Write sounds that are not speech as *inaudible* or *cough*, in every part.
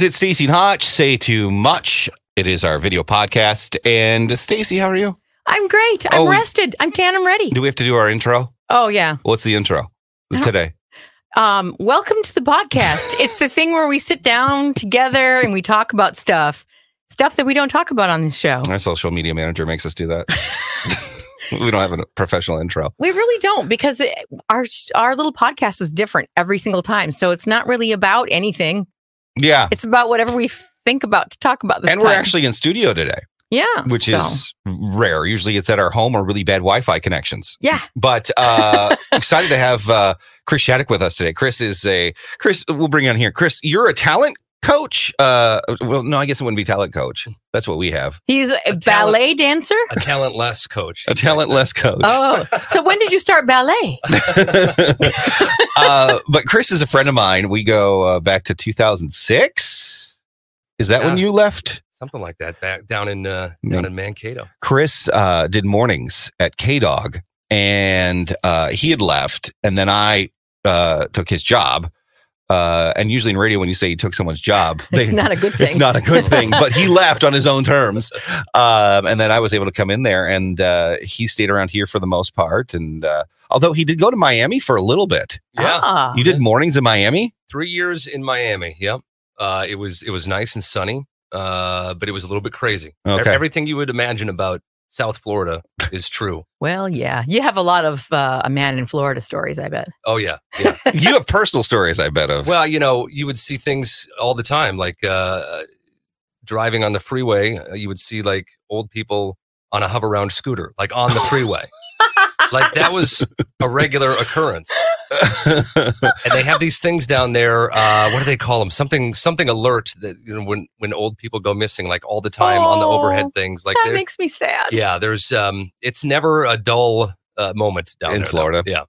It's Stacy and Hutch. Say too much. It is our video podcast. And Stacy, how are you? I'm great. I'm Oh, rested. I'm tan. I'm ready. Do we have to do our intro? Oh yeah. What's the intro today? Um, welcome to the podcast. *laughs* it's the thing where we sit down together and we talk about stuff, stuff that we don't talk about on this show. Our social media manager makes us do that. *laughs* *laughs* we don't have a professional intro. We really don't because it, our our little podcast is different every single time. So it's not really about anything. Yeah. It's about whatever we think about to talk about this and time. we're actually in studio today, yeah, which so, is rare. Usually it's at our home or really bad Wi Fi connections. yeah. But uh, *laughs* excited to have uh, Chris Shattuck with us today. Chris is a Chris. We'll bring you on here. Chris, you're a talent coach. Uh, well, no, I guess it wouldn't be talent coach. That's what we have. He's a, talent- ballet dancer. a talentless coach. A talentless coach. Oh, so when did you start ballet? *laughs* uh, but Chris is a friend of mine. We go uh, back to 2006. Is that when you left? Something like that back down in uh, Man. down in Mankato. Chris uh, did mornings at K Dog, and uh, he had left, and then I uh, took his job. Uh, and usually in radio, when you say he took someone's job, *laughs* It's not a good *laughs* thing. It's not a good thing, but he left on his own terms. Um, and then I was able to come in there, and uh, he stayed around here for the most part. And uh, although he did go to Miami for a little bit, Yeah, Ah. you did mornings in Miami. three years in Miami. Yep. Uh, it was it was nice and sunny, uh, but it was a little bit crazy. Okay. Everything you would imagine about South Florida is true. Well, yeah. You have a lot of uh, a man in Florida stories, I bet. Oh yeah, yeah. *laughs* You have personal stories, I bet of. well, you know, you would see things all the time, like uh, driving on the freeway. uh, You would see like old people on a hover round scooter, like on the freeway. *laughs* like that was a regular occurrence. *laughs* and they have these things down there. Uh, what do they call them? Something something alert that you know when when old people go missing, like all the time on the Oh, overhead things. Like that makes me sad. yeah, there's um, it's never a dull uh, moment down In there, though. Florida. Yeah,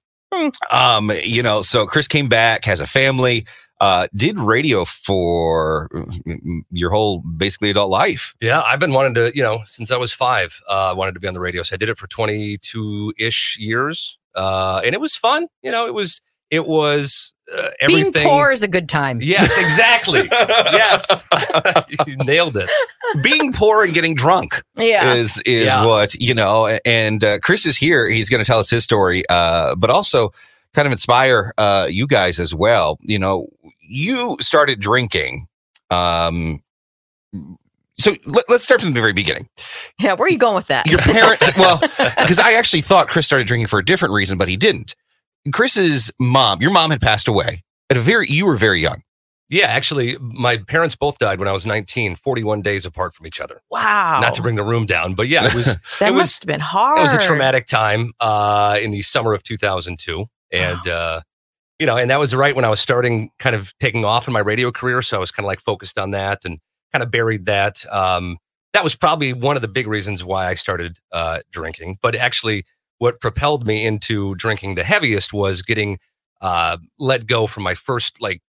um, you know, so Chris came back, has a family, uh, did radio for mm, your whole basically adult life. yeah. I've been wanting to, you know, since I was five, uh, I wanted to be on the radio. So I did it for 22 ish years, uh, and it was fun. You know, it was it was uh, everything. Being poor is a good time. Yes, exactly. *laughs* yes, *laughs* you nailed it. Being poor and getting drunk. Yeah. is is Yeah. what you know and uh, chris is here he's going to tell us his story uh, but also kind of inspire uh, you guys as well you know you started drinking um, so let, let's start from the very beginning Yeah. Where are you going with that? your parents *laughs* well because i actually thought chris started drinking for a different reason but he didn't chris's mom your mom had passed away at a very you were very young Yeah, actually, my parents both died when I was 19, 41 days apart from each other. wow. Not to bring the room down, but yeah, it was *laughs* that it was- have been hard. it was a traumatic time uh, in the summer of 2002, and uh, you know, and that was right when I was starting, kind of taking off in my radio career. So I was kind of like focused on that and kind of buried that. Um, that was probably one of the big reasons why I started uh, drinking. But actually, what propelled me into drinking the heaviest was getting uh, let go from my first like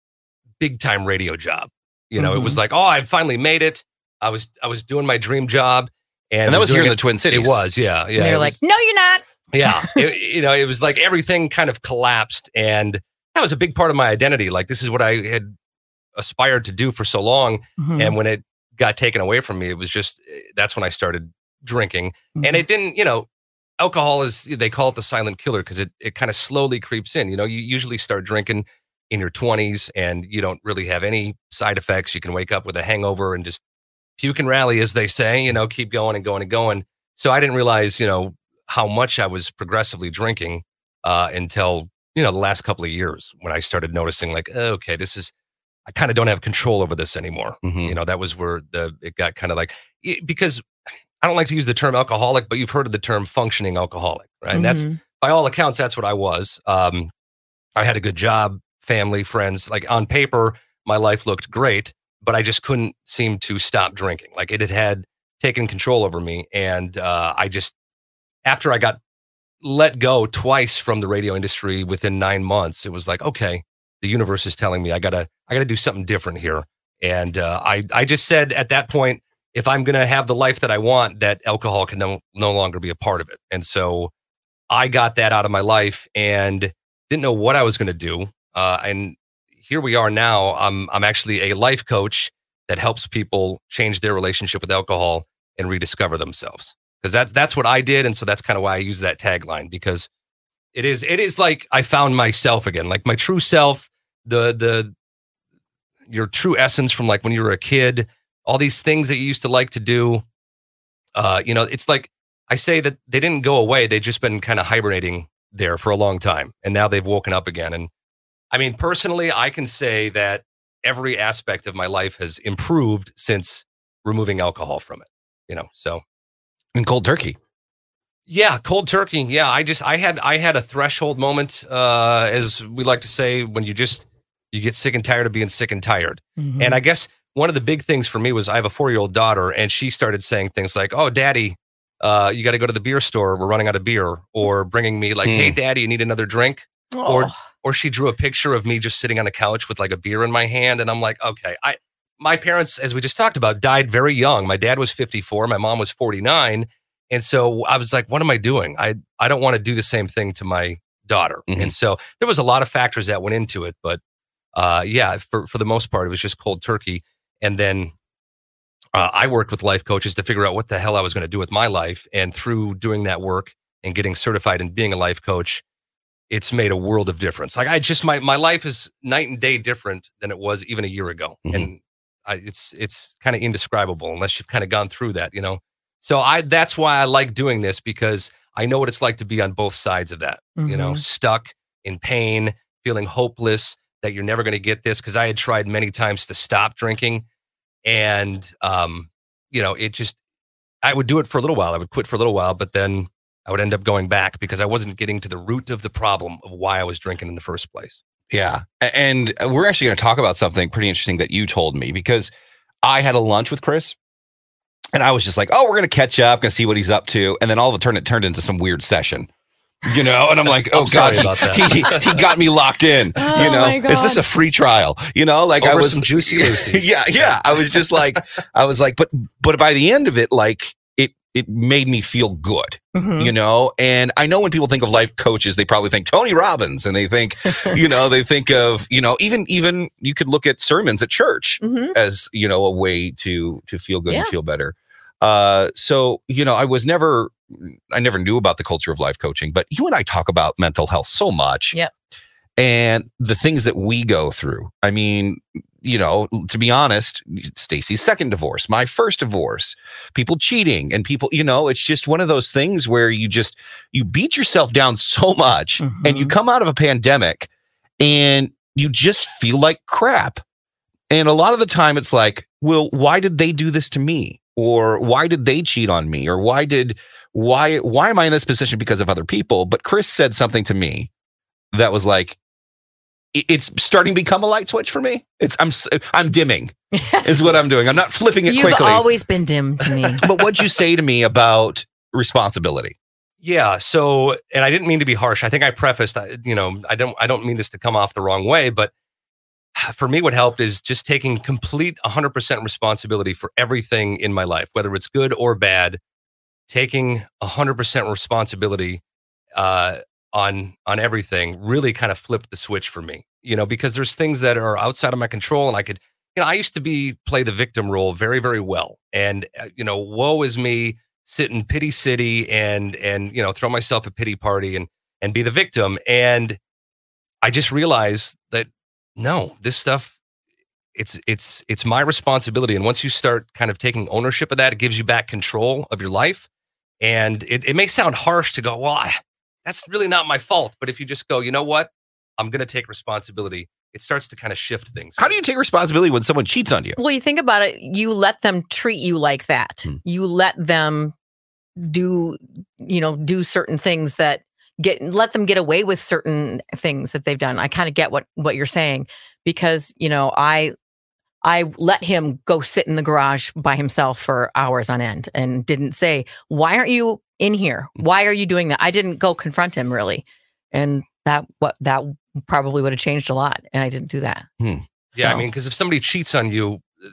big time radio job. You know, it was like, oh, I finally made it. I was I was doing my dream job, and, and that was here in the twin cities It was, yeah, yeah. and you're was- like, no, you're not. yeah *laughs* it, you know it was like everything kind of collapsed and that was a big part of my identity like this is what i had aspired to do for so long Mhm. and when it got taken away from me it was just eh, that's when i started drinking and Mhm. it didn't you know alcohol is they call it the silent killer because it, it kind of slowly creeps in you know you usually start drinking in your 20s and you don't really have any side effects you can wake up with a hangover and just puke and rally as they say you know keep going and going and going so i didn't realize you know how much i was progressively drinking uh, until you know the last couple of years when i started noticing like oh, okay this is i kind of don't have control over this anymore Mhm. you know that was where the it got kind of like i- because i don't like to use the term alcoholic but you've heard of the term functioning alcoholic right and that's Mhm. by all accounts that's what i was um i had a good job family friends like on paper my life looked great but i just couldn't seem to stop drinking like it had had taken control over me and uh i just after i got let go twice from the radio industry within nine months it was like okay the universe is telling me i gotta i gotta do something different here. And uh, i i just said at that point if i'm gonna have the life that i want that alcohol can no, no longer be a part of it. And so i got that out of my life and didn't know what i was gonna do. Uh, and here we are now. I'm i'm actually a life coach that helps people change their relationship with alcohol and rediscover themselves. Because that's that's what I did, and so that's kind of why I use that tagline because it is it is like I found myself again, like my true self, the the your true essence from like when you were a kid, all these things that you used to like to do. Uh, you know, it's like I say that they didn't go away; they've just been kind of hibernating there for a long time, and now they've woken up again. And I mean, personally, I can say that every aspect of my life has improved since removing alcohol from it. You know, so And cold turkey. yeah, cold turkey. Yeah, I just I had I had a threshold moment, uh, as we like to say, when you just you get sick and tired of being sick and tired. Mm-hmm. And I guess one of the big things for me was I have a four year old daughter, and she started saying things like, "Oh, daddy, uh, you got to go to the beer store. We're running out of beer," or bringing me like, "Hey, daddy, you need another drink." or- Oh, Or she drew a picture of me just sitting on a couch with like a beer in my hand, and I'm like, okay, I. My parents, as we just talked about, died very young. My dad was 54, my mom was 49, and so I was like, what am I doing? I I don't want to do the same thing to my daughter. Mhm. And so there was a lot of factors that went into it, but uh, yeah, for for the most part, it was just cold turkey. And then uh, I worked with life coaches to figure out what the hell I was going to do with my life. And through doing that work and getting certified and being a life coach, it's made a world of difference. Like I just my my life is night and day different than it was even a year ago, Mhm. and I, it's it's kind of indescribable unless you've kind of gone through that, you know. So I that's why I like doing this because I know what it's like to be on both sides of that. You know, Mhm. stuck in pain, feeling hopeless that you're never going to get this. Because I had tried many times to stop drinking, and um, you know, it just I would do it for a little while. I would quit for a little while, but then I would end up going back because I wasn't getting to the root of the problem of why I was drinking in the first place. Yeah. And we're actually going to talk about something pretty interesting that you told me because I had a lunch with Chris and I was just like, oh, we're going to catch up, going to see what he's up to. And then all of a sudden it turned into some weird session, you know? And I'm like, oh, I'm sorry God, about that. he, he, he got me locked in, *laughs* Oh, you know? my Is this a free trial? You know, like I was some juicy Lucy's. *laughs* yeah, yeah. I was just like, I was like, but, but by the end of it, like, it, it made me feel good Mhm. you know and i know when people think of life coaches they probably think tony robbins and they think *laughs* you know they think of you know even even you could look at sermons at church Mhm. as you know a way to to feel good and feel better uh so you know i was never i never knew about the culture of life coaching but you and i talk about mental health so much Yeah. and the things that we go through i mean you know to be honest stacy's second divorce my first divorce people cheating and people you know it's just one of those things where you just you beat yourself down *laughs* so much and you Mhm. come out of a pandemic and you just feel like crap and a lot of the time it's like well why did they do this to me or why did they cheat on me or why did why why am i in this position because of other people but chris said something to me that was like it's starting to become a light switch for me it's i'm i'm dimming *laughs* is what i'm doing i'm not flipping it You've quickly always been dim to me. *laughs* but what'd you say to me about responsibility Yeah. So, and I didn't mean to be harsh. I think I prefaced, uh, you know, I don't, I don't mean this to come off the wrong way, but for me, what helped is just taking complete 100% responsibility for everything in my life, whether it's good or bad. Taking 100% responsibility uh, on on everything really kind of flipped the switch for me. You know, because there's things that are outside of my control, and I could, you know, I used to be play the victim role very, very well, and uh, you know, woe is me sit in pity city and and you know throw myself a pity party and and be the victim and i just realized that no this stuff it's it's it's my responsibility. And once you start kind of taking ownership of that it gives you back control of your life. And it, it may sound harsh to go well I, that's really not my fault. But if you just go you know what? I'm going to take responsibility it starts to kind of shift things how do you take responsibility when someone cheats on you? Well, you think about it, you let them treat you like that. Hmm. You let them do, you know, do certain things that get let them get away with certain things that they've done. I kind of get what what you're saying because, you know, I I let him go sit in the garage by himself for hours on end and didn't say, "Why aren't you in here? Why are you doing that?" I didn't go confront him really. And that what that probably would have changed a lot and I didn't do that. Hmm. Yeah, I mean, because if somebody cheats on you, uh,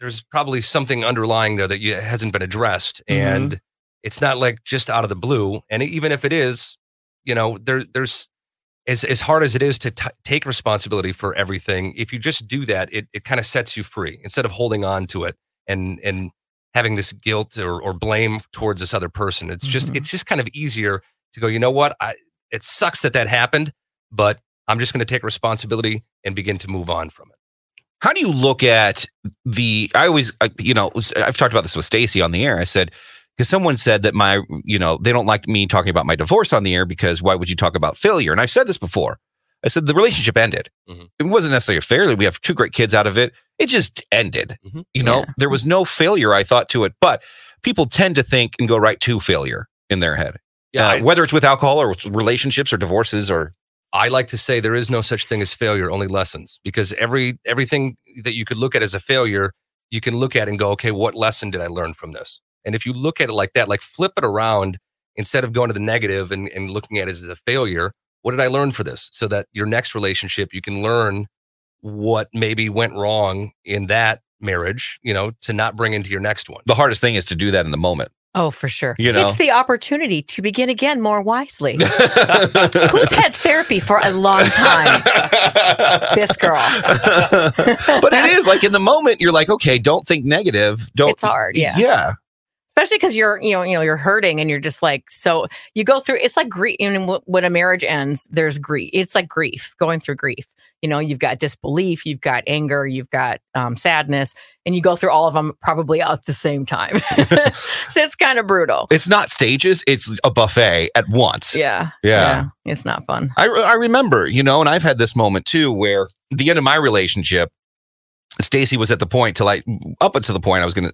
there's probably something underlying there that you, hasn't been addressed, Mhm. and it's not like just out of the blue. And even if it is, you know, there there's as as hard as it is to t- take responsibility for everything, if you just do that, it it kind of sets you free instead of holding on to it and and having this guilt or, or blame towards this other person. It's just Mhm. it's just kind of easier to go. You know what? I it sucks that that happened, but I'm just going to take responsibility and begin to move on from it. How do you look at the? I always, you know, I've talked about this with Stacy on the air. I said because someone said that my, you know, they don't like me talking about my divorce on the air because why would you talk about failure? And I've said this before. I said the relationship ended. Mhm. It wasn't necessarily a failure. We have two great kids out of it. It just ended. Mhm. You know, Yeah. there was no failure. I thought to it, but people tend to think and go right to failure in their head. Yeah, Uh, I- whether it's with alcohol or with relationships or divorces or I like to say there is no such thing as failure, only lessons. Because every everything that you could look at as a failure, you can look at and go, okay, what lesson did I learn from this? And if you look at it like that, like flip it around instead of going to the negative and, and looking at it as a failure, what did I learn for this? So that your next relationship, you can learn what maybe went wrong in that marriage, you know, to not bring into your next one. the hardest thing is to do that in the moment. Oh, for sure. You know. It's the opportunity to begin again more wisely. *laughs* Who's had therapy for a long time? *laughs* This girl. but it is like in the moment you're like, okay, don't think negative. Don't. It's hard, yeah. Yeah. Especially because you're you know you know you're hurting and you're just like so you go through it's like grief know, when a marriage ends there's grief it's like grief going through grief you know you've got disbelief you've got anger you've got um, sadness and you go through all of them probably at the same time *laughs* *laughs* so it's kind of brutal It's not stages. It's a buffet at once. yeah, Yeah. it's not fun I, I remember, you know, and I've had this moment too where the end of my relationship, Stacy was at the point till I up until the point I was gonna,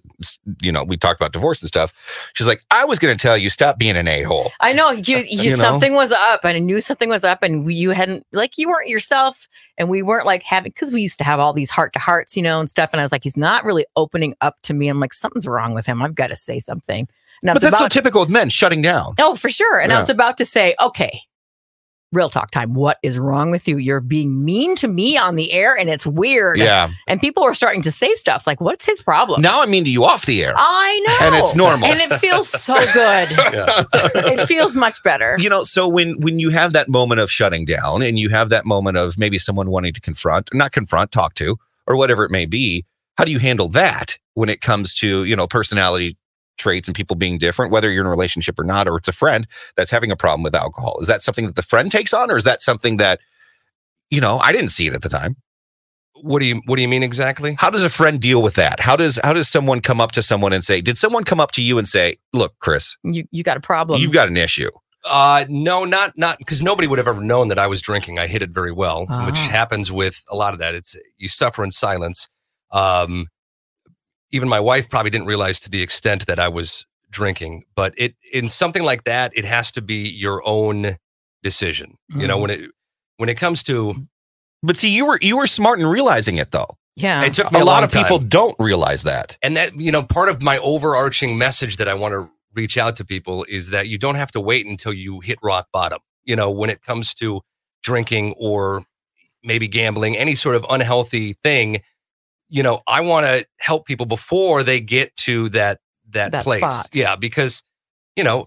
you know, we talked about divorce and stuff. She's like, I was gonna tell you, stop being an a hole. I know you, uh, you, You know? something was up and I knew something was up and you hadn't like you weren't yourself and we weren't like having because we used to have all these heart to hearts, you know, and stuff. And I was like, he's not really opening up to me. I'm like, something's wrong with him. I've got to say something. And But that's so typical with men shutting down. oh, for sure. And I was about to say, okay, real talk time. What is wrong with you? You're being mean to me on the air and it's weird. Yeah. And people are starting to say stuff like, what's his problem? Now I'm mean to you off the air. I know. And it's normal. And it feels so good. *laughs* Yeah. it feels much better. you know so when when you have that moment of shutting down and you have that moment of maybe someone wanting to confront not confront talk to or whatever it may be how do you handle that when it comes to you know personality traits and people being different whether you're in a relationship or not or it's a friend that's having a problem with alcohol is that something that the friend takes on or is that something that you know i didn't see it at the time What do you what do you mean exactly? how does a friend deal with that how does how does someone come up to someone and say did someone come up to you and say look chris You you got a problem. you've got an issue Uh, no, not not because nobody would have ever known that I was drinking. I hid it very well, which Ah. happens with a lot of that. It's you suffer in silence. Um, even my wife probably didn't realize to the extent that I was drinking. But it in something like that, it has to be your own decision. You know, when mm-hmm. it when it comes to but see you were you were smart in realizing it though yeah. it took me a, a, lot long of people time. don't realize that. and that you know part of my overarching message that i want to reach out to people is that you don't have to wait until you hit rock bottom you know when it comes to drinking or maybe gambling any sort of unhealthy thing you know i want to help people before they get to that that, That place. spot. yeah because you know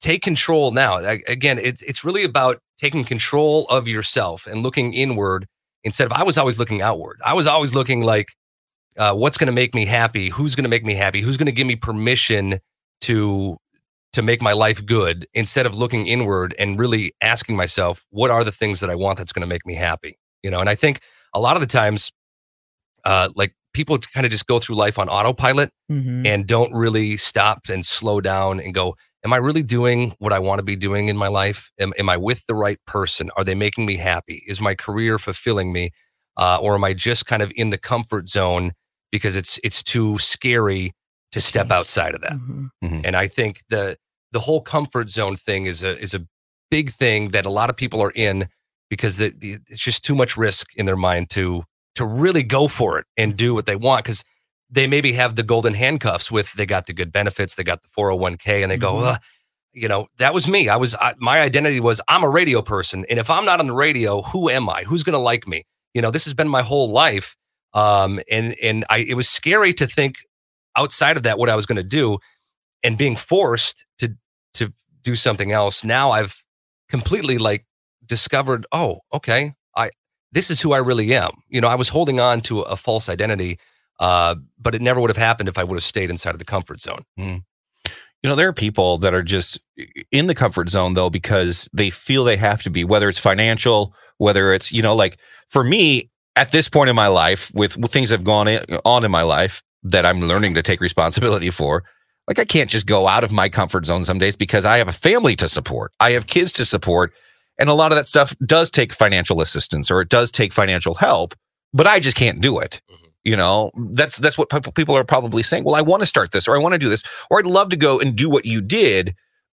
take control now. Again it's it's really about taking control of yourself and looking inward instead of i was always looking outward. I was always looking like uh, what's going to make me happy? Who's going to make me happy? Who's going to give me permission to to make my life good instead of looking inward and really asking myself what are the things that i want that's going to make me happy? You know and i think a lot of the times uh like people kind of just go through life on autopilot Mhm. and don't really stop and slow down and go am i really doing what i want to be doing in my life? Am, am i with the right person? Are they making me happy? Is my career fulfilling me? Uh, or am i just kind of in the comfort zone because it's it's too scary to step outside of that? Mhm. and i think the the whole comfort zone thing is a is a big thing that a lot of people are in because the, the, it's just too much risk in their mind to to really go for it and do what they want because they maybe have the golden handcuffs with they got the good benefits they got the 401k and they go Mhm. "Ugh." you know that was me i was I, my identity was i'm a radio person and if i'm not on the radio who am i who's going to like me you know this has been my whole life um and and i it was scary to think outside of that what i was going to do and being forced to to do something else now i've completely like discovered, oh, okay, this is who I really am. You know, I was holding on to a false identity, uh, but it never would have happened if I would have stayed inside of the comfort zone. You know, there are people that are just in the comfort zone though because they feel they have to be, whether it's financial, whether it's, you know, like for me at this point in my life, with, with things that have gone in, on in my life that I'm learning to take responsibility for, like I can't just go out of my comfort zone some days because I have a family to support, I have kids to support, and a lot of that stuff does take financial assistance or it does take financial help, but I just can't do it. Mhm. You know, that's that's what people people are probably saying. Well, I want to start this or I want to do this or I'd love to go and do what you did,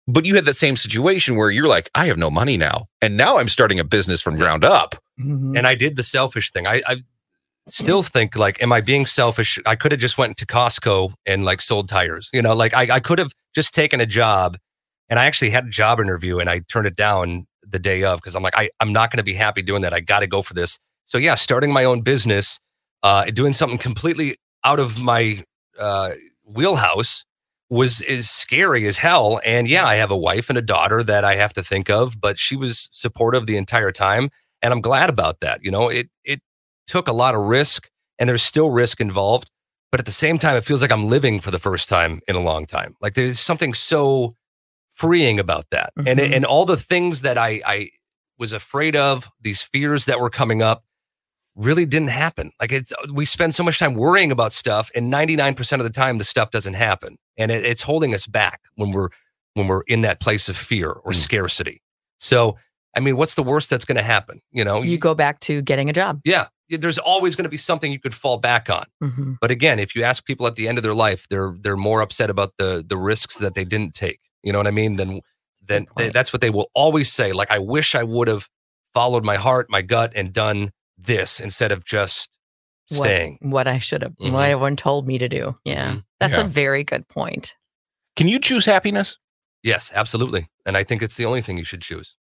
but you had that same situation where you're like, I have no money now, and now I'm starting a business from ground up. Mhm. and I did the selfish thing. I, I still think like, am I being selfish? I could have just went to Costco and like sold tires. You know, like I, I could have just taken a job, and I actually had a job interview and I turned it down the day of because I'm like, I, I'm not going to be happy doing that. I got to go for this. So yeah, starting my own business, uh, doing something completely out of my uh, wheelhouse was is scary as hell. And yeah, I have a wife and a daughter that I have to think of, but she was supportive the entire time and I'm glad about that. You know, it it took a lot of risk, and there's still risk involved, but at the same time, it feels like I'm living for the first time in a long time. Like there's something so freeing about that, and it, Mhm. and all the things that I I was afraid of, these fears that were coming up, really didn't happen. Like it's we spend so much time worrying about stuff, and 99% of the time, the stuff doesn't happen, and it, it's holding us back when we're when we're in that place of fear or Mm. scarcity. So. I mean, what's the worst that's going to happen? You know, you go back to getting a job. yeah, there's always going to be something you could fall back on. Mhm. But again, if you ask people at the end of their life, they're they're more upset about the the risks that they didn't take. You know what I mean? Then then they, that's what they will always say. Like, I wish I would have followed my heart, my gut, and done this instead of just What- staying. What, I should have, Mhm. what everyone told me to do. Yeah. Mhm. That's Yeah. a very good point. Can you choose happiness? Yes, absolutely. And I think it's the only thing you should choose.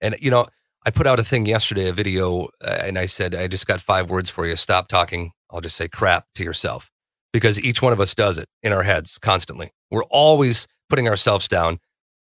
And you know, I put out a thing yesterday, a video, uh, and I said, I just got five words for you. Stop talking. I'll just say crap to yourself because each one of us does it in our heads constantly. We're always putting ourselves down.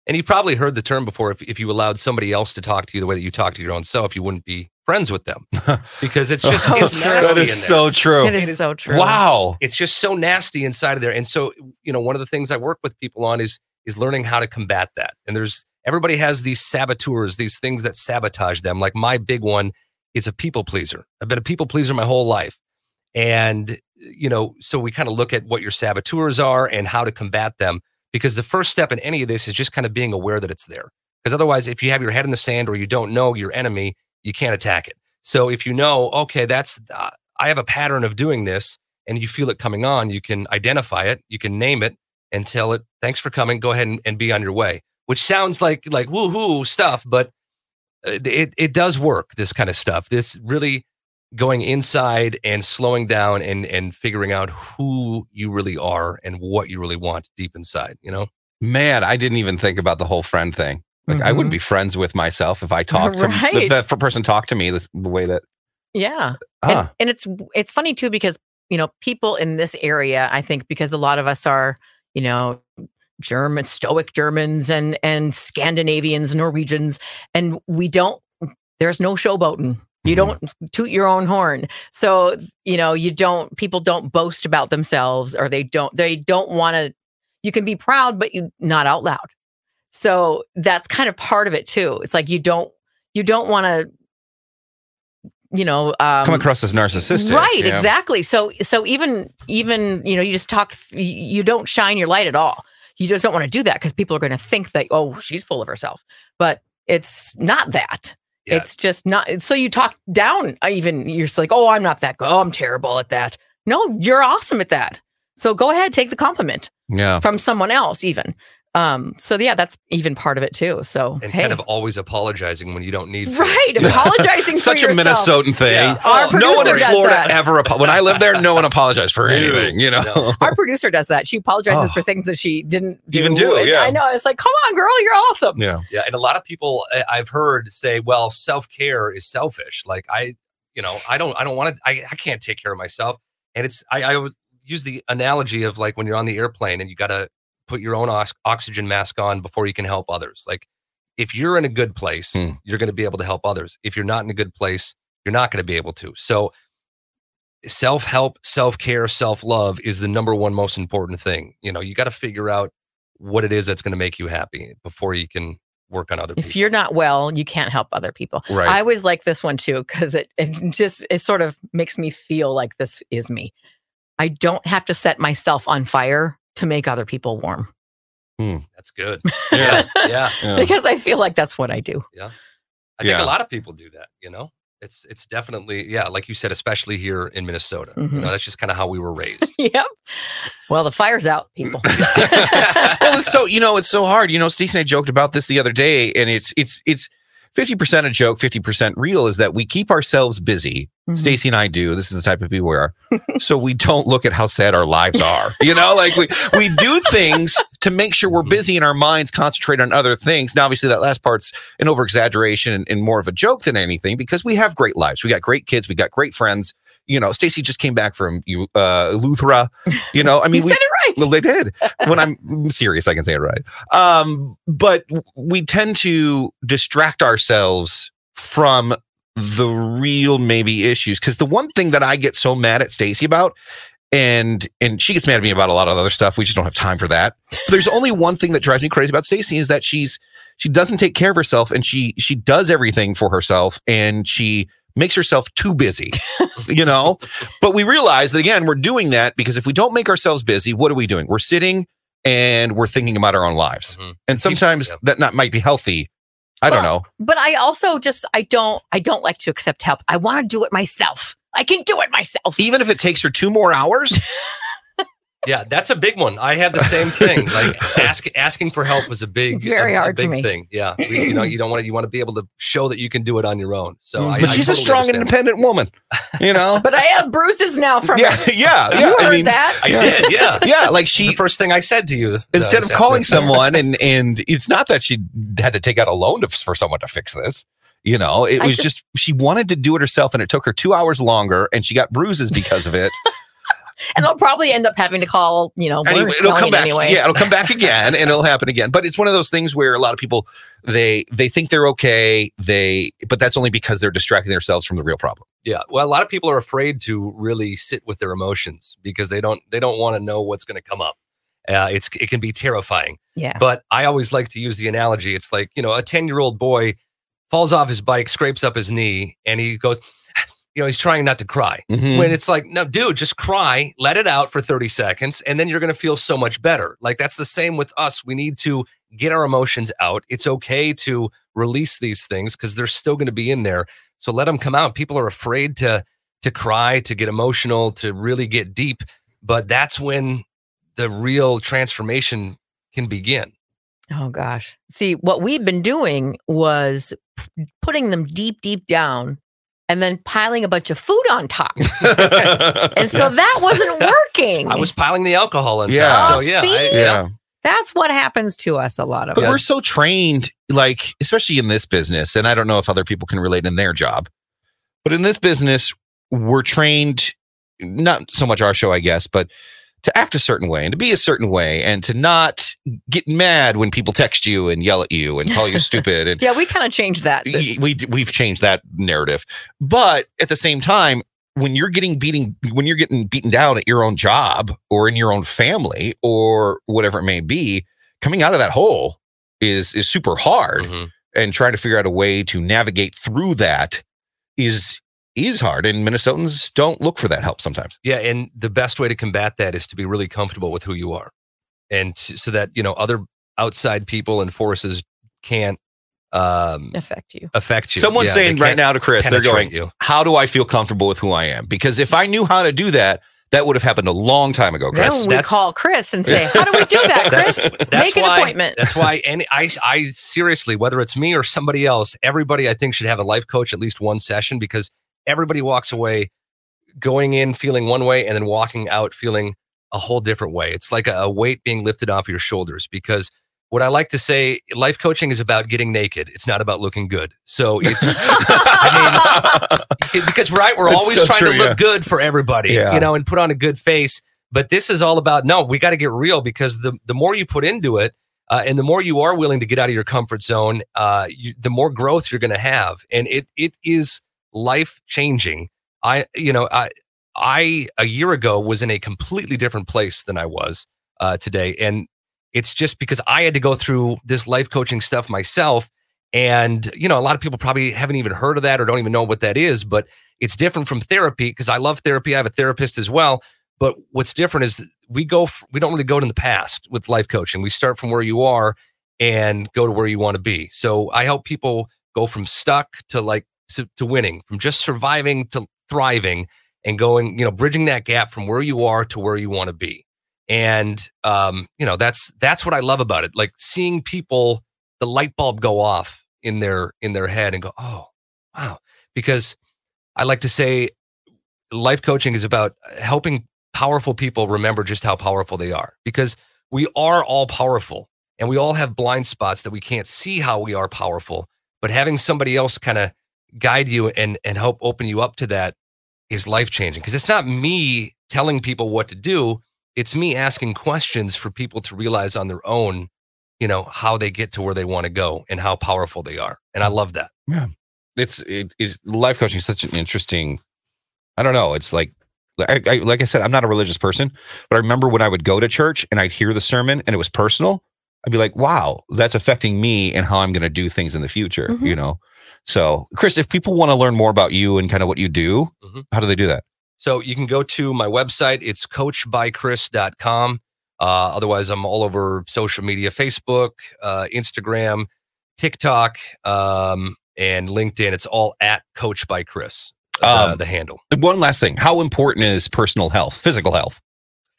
And you've probably heard the term before if, if you allowed somebody else to talk to you the way that you talk to your own self, you wouldn't be friends with them *laughs* because it's oh, just, So it's true. nasty that in there so true. It is It is- so true. Wow. it's just so nasty inside of there and so you know one of the things i work with people on is is learning how to combat that and there's everybody has these saboteurs these things that sabotage them like my big one is a people pleaser i've been a people pleaser my whole life and you know so we kind of look at what your saboteurs are and how to combat them because the first step in any of this is just kind of being aware that it's there because otherwise if you have your head in the sand or you don't know your enemy you can't attack it so if you know okay that's uh, i have a pattern of doing this and you feel it coming on, you can identify it, you can name it, and tell it, "Thanks for coming. Go ahead and, and be on your way." Which sounds like like woohoo stuff, but uh, it it does work. This kind of stuff. This really going inside and slowing down and and figuring out who you really are and what you really want deep inside. You know. Man, I didn't even think about the whole friend thing. Like I wouldn't Mhm. be friends with myself if I *laughs* talked to Right. if that person talked to me the, the way that. Yeah. Huh. And, and it's it's funny too because you know people in this area i think because a lot of us are you know german stoic germans and and scandinavians norwegians and we don't there's no showboating you Mhm. don't toot your own horn so you know you don't people don't boast about themselves or they don't they don't want to you can be proud but you not out loud so that's kind of part of it too it's like you don't you don't want to you know um, Come across as narcissistic. right yeah. exactly so so even even you know you just talk you- you don't shine your light at all you just don't want to do that because people are going to think that oh she's full of herself but it's not that Yeah. it's just not so you talk down uh, even you're just like oh i'm not that good oh i'm terrible at that no you're awesome at that so go ahead take the compliment Yeah. from someone else even um so yeah that's even part of it too so And hey kind of always apologizing when you don't need to. right *laughs* apologizing for Such a yourself. Minnesotan thing. Yeah. Our no one in does Florida that. ever. Apo- when I lived there, no one apologized for anything. You know. no. our producer does that. She apologizes Oh. for things that she didn't do. Even do, And yeah. I know. It's like, come on, girl, you're awesome. yeah. Yeah, and a lot of people I- I've heard say, "Well, self care is selfish." Like I, you know, I don't, I don't want to, I, I can't take care of myself. And it's, I, I would use the analogy of like when you're on the airplane and you got to put your own ox- oxygen mask on before you can help others. Like if you're in a good place, Hmm. you're going to be able to help others. If you're not in a good place, you're not going to be able to. So, self help, self care, self love is the number one most important thing. You know, you got to figure out what it is that's going to make you happy before you can work on other people. If you're not well, you can't help other people. Right. I always like this one too because it, it just it sort of makes me feel like this is me. I don't have to set myself on fire to make other people warm That's good. *laughs* yeah. yeah. yeah. because I feel like that's what I do. Yeah. I think Yeah. a lot of people do that, you know? It's it's definitely yeah, like you said, especially here in Minnesota. You Mhm. know, that's just kind of how we were raised. *laughs* yep. Well, the fire's out, people. *laughs* well, it's so you know, it's so hard. You know, Stacey and I joked about this the other day, and it's it's it's fifty percent a joke, fifty percent real. Is that we keep ourselves busy. Mhm. Stacey and I do. This is the type of people we are. *laughs* so we don't look at how sad our lives are. You know, like we we do things to make sure we're Mhm. busy and our minds concentrate on other things. Now, obviously, that last part's an over exaggeration and, and more of a joke than anything because we have great lives. We got great kids. We got great friends. You know, Stacy just came back from you uh Luthra. You know, I *laughs* mean, you we, said it right. *laughs* well, they did. When I'm *laughs* serious, I can say it right. Um, but we tend to distract ourselves from the real maybe issues. Because the one thing that I get so mad at Stacy about, and and she gets mad at me about a lot of other stuff. We just don't have time for that. But there's only one thing that drives me crazy about Stacy is that she's she doesn't take care of herself and she she does everything for herself and she makes herself too busy *laughs* you know but we realize that again we're doing that because if we don't make ourselves busy what are we doing we're sitting and we're thinking about our own lives Mhm. and sometimes yeah. that not might be healthy i don't know But I also just I don't I don't like to accept help. I want to do it myself. I can do it myself. even if it takes her two more hours *laughs* Yeah, that's a big one. I had the same thing. Like *laughs* ask, asking for help was a big, It's very a, a hard for big me. thing. Yeah, we, you know, you don't want to. You want to be able to show that you can do it on your own. So, I, but I she's a strong and understand. independent woman you know *laughs* But I have bruises now from yeah it. yeah *laughs* yeah you heard mean that? I Yeah. did. Yeah, yeah like It's the she first thing I said to you. uh, instead of calling afternoon. someone and and it's not that she had to take out a loan to, for someone to fix this you know it I was just- just, she wanted to do it herself and it took her two hours longer and she got bruises because of it And I'll probably end up having to call, you know, anyway, it'll come back anyway. yeah it'll come back *laughs* again and it'll happen again but it's one of those things where a lot of people they they think they're okay they but that's only because they're distracting themselves from the real problem Yeah, well, a lot of people are afraid to really sit with their emotions because they don't they don't want to know what's going to come up. Uh, it's it can be terrifying. Yeah. But I always like to use the analogy. It's like you know, a ten year old boy falls off his bike, scrapes up his knee, and he goes, you know, he's trying not to cry. Mm-hmm. When it's like, no, dude, just cry, let it out for 30 seconds, and then you're going to feel so much better. Like that's the same with us. We need to get our emotions out. It's okay to release these things because they're still going to be in there. So let them come out. People are afraid to to cry, to get emotional, to really get deep, but that's when the real transformation can begin. Oh gosh. See, what we've been doing was p- putting them deep, deep down and then piling a bunch of food on top. *laughs* And so that wasn't *laughs* working. I was piling the alcohol on Yeah. top. So Oh, yeah, I- yeah That's what happens to us a lot of But it. we're so trained, like, especially in this business, and I don't know if other people can relate in their job, but in this business, we're trained, not so much our show, I guess, but to act a certain way and to be a certain way and to not get mad when people text you and yell at you and call you *laughs* stupid. And Yeah, we kind of changed that. y- we, we've changed that narrative. But at the same time, when you're getting beating when you're getting beaten down at your own job or in your own family or whatever it may be coming out of that hole is is super hard Mhm. and trying to figure out a way to navigate through that is is hard and minnesotans don't look for that help sometimes Yeah, and the best way to combat that is to be really comfortable with who you are, and to, so that you know other outside people and forces can't um, affect you. affect you. someone's Yeah, saying right now to chris they're penetrate going you. how do i feel comfortable with who i am because if i knew how to do that that would have happened a long time ago Then chris we that's- call Chris and say, How do we do that, *laughs* Chris? That's, that's Make an appointment. That's why any I I seriously, whether it's me or somebody else, everybody I think should have a life coach at least one session because everybody walks away going in feeling one way and then walking out feeling a whole different way. It's like a, weight being lifted off your shoulders because what I like to say, life coaching is about getting naked. It's not about looking good. So it's *laughs* *laughs* it- because right, we're That's always so trying true, to look yeah. good for everybody, Yeah. you know, and put on a good face. But this is all about no, we got to get real because the the more you put into it, Uh, and the more you are willing to get out of your comfort zone, uh, you, the more growth you're going to have, and it it is life changing. I you know I I a year ago was in a completely different place than I was uh, today, and it's just because I had to go through this life coaching stuff myself. And you know, a lot of people probably haven't even heard of that or don't even know what that is, but it's different from therapy because I love therapy. I have a therapist as well. But what's different is we go, f- we don't really go to the past with life coaching. We start from where you are and go to where you want to be. So I help people go from stuck to like to, to winning, from just surviving to thriving and going, you know, bridging that gap from where you are to where you want to be. And um, you know, that's that's what I love about it. Like seeing people, the light bulb go off in their in their head and go, oh, wow. Because I like to say life coaching is about helping powerful people remember just how powerful they are because we are all powerful and we all have blind spots that we can't see how we are powerful but having somebody else kind of guide you and and help open you up to that is life changing because it's not me telling people what to do. It's me asking questions for people to realize on their own you know how they get to where they want to go and how powerful they are. And i love that. Yeah. It's it is life coaching is such an interesting i don't know it's like I, I, like i said i'm not a religious person but i remember when i would go to church and i'd hear the sermon and it was personal i'd be like wow that's affecting me and how i'm going to do things in the future Mhm. you know so chris if people want to learn more about you and kind of what you do Mhm. how do they do that So you can go to my website. It's coachbychris.com. Uh, otherwise, I'm all over social media Facebook, uh, Instagram, TikTok, um, and LinkedIn. It's all at Coach by Chris, uh, Um, the handle. one last thing how important is personal health physical health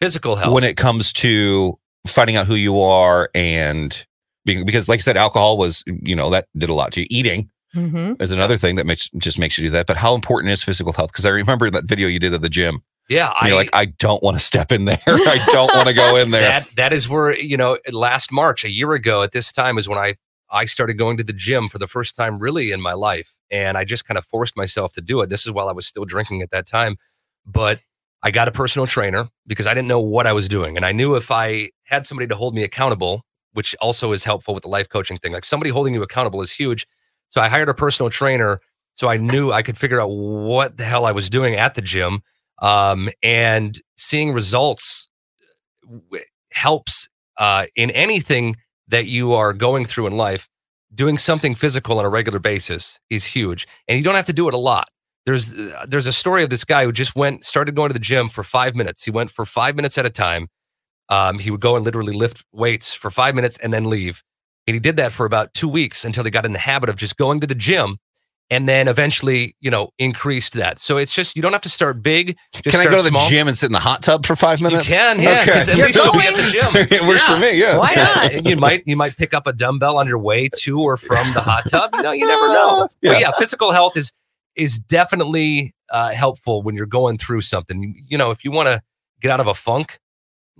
Physical health. when it comes to finding out who you are and being because like i said alcohol was you know that did a lot to you eating hmm is another thing that makes just makes you do that. But how important is physical health? Because i remember that video you did at the gym. Yeah, I you're like i don't want to step in there. *laughs* I don't want to go in there. That that is where you know last March, a year ago at this time, is when I I started going to the gym for the first time really in my life, and I just kind of forced myself to do it. This is while I was still drinking at that time, but I got a personal trainer because I didn't know what I was doing, and I knew if I had somebody to hold me accountable, which also is helpful with the life coaching thing, like somebody holding you accountable is huge. So I hired a personal trainer, so I knew I could figure out what the hell I was doing at the gym, um, and seeing results w- helps uh, in anything that you are going through in life. Doing something physical on a regular basis is huge, and you don't have to do it a lot. There's uh, there's a story of this guy who just went started going to the gym for five minutes. He went for five minutes at a time. Um, he would go and literally lift weights for five minutes and then leave. And he did that for about two weeks until he got in the habit of just going to the gym, and then eventually, you know, increased that. So it's just you don't have to start big. Just can i go to the small. gym and sit in the hot tub for five You minutes can, yeah, because at Okay. least you'll be at the gym. *laughs* it works for me yeah Why *laughs* not? And you might you might pick up a dumbbell on your way to or from the hot tub. You know, you never know. *laughs* Yeah. But yeah, physical health is is definitely uh, helpful when you're going through something. You, you know, if you want to get out of a funk,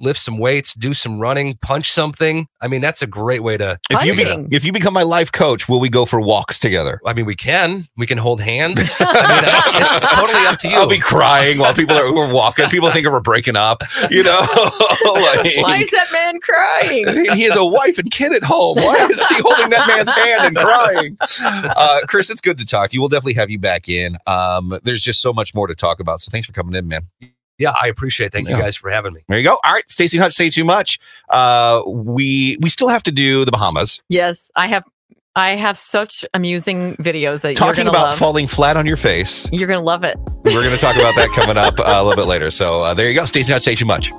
lift some weights, do some running, punch something. I mean, that's a great way to. if you, be, if you become my life coach will we go for walks together I mean, we can we can hold hands. *laughs* I mean, that's, it's totally up to you. I'll be crying while people are, are walking. People think we're breaking up, you know. *laughs* Like, Why is that man crying? *laughs* he has a wife and kid at home. Why is he holding that man's hand and crying? Uh, Chris, it's good to talk to you. We'll definitely have you back in. Um, there's just so much more to talk about. So thanks for coming in, man. Yeah, I appreciate. it. Thank you guys for having me. There you go. All right, Stacey Hutch, say too much. Uh, we we still have to do the Bahamas. Yes, I have. I have such amusing videos that you're Talking about love. falling flat on your face. you're gonna love it. We're going to talk about that coming up uh, a little bit later. So uh, there you go. Stacey Hutch, say too much.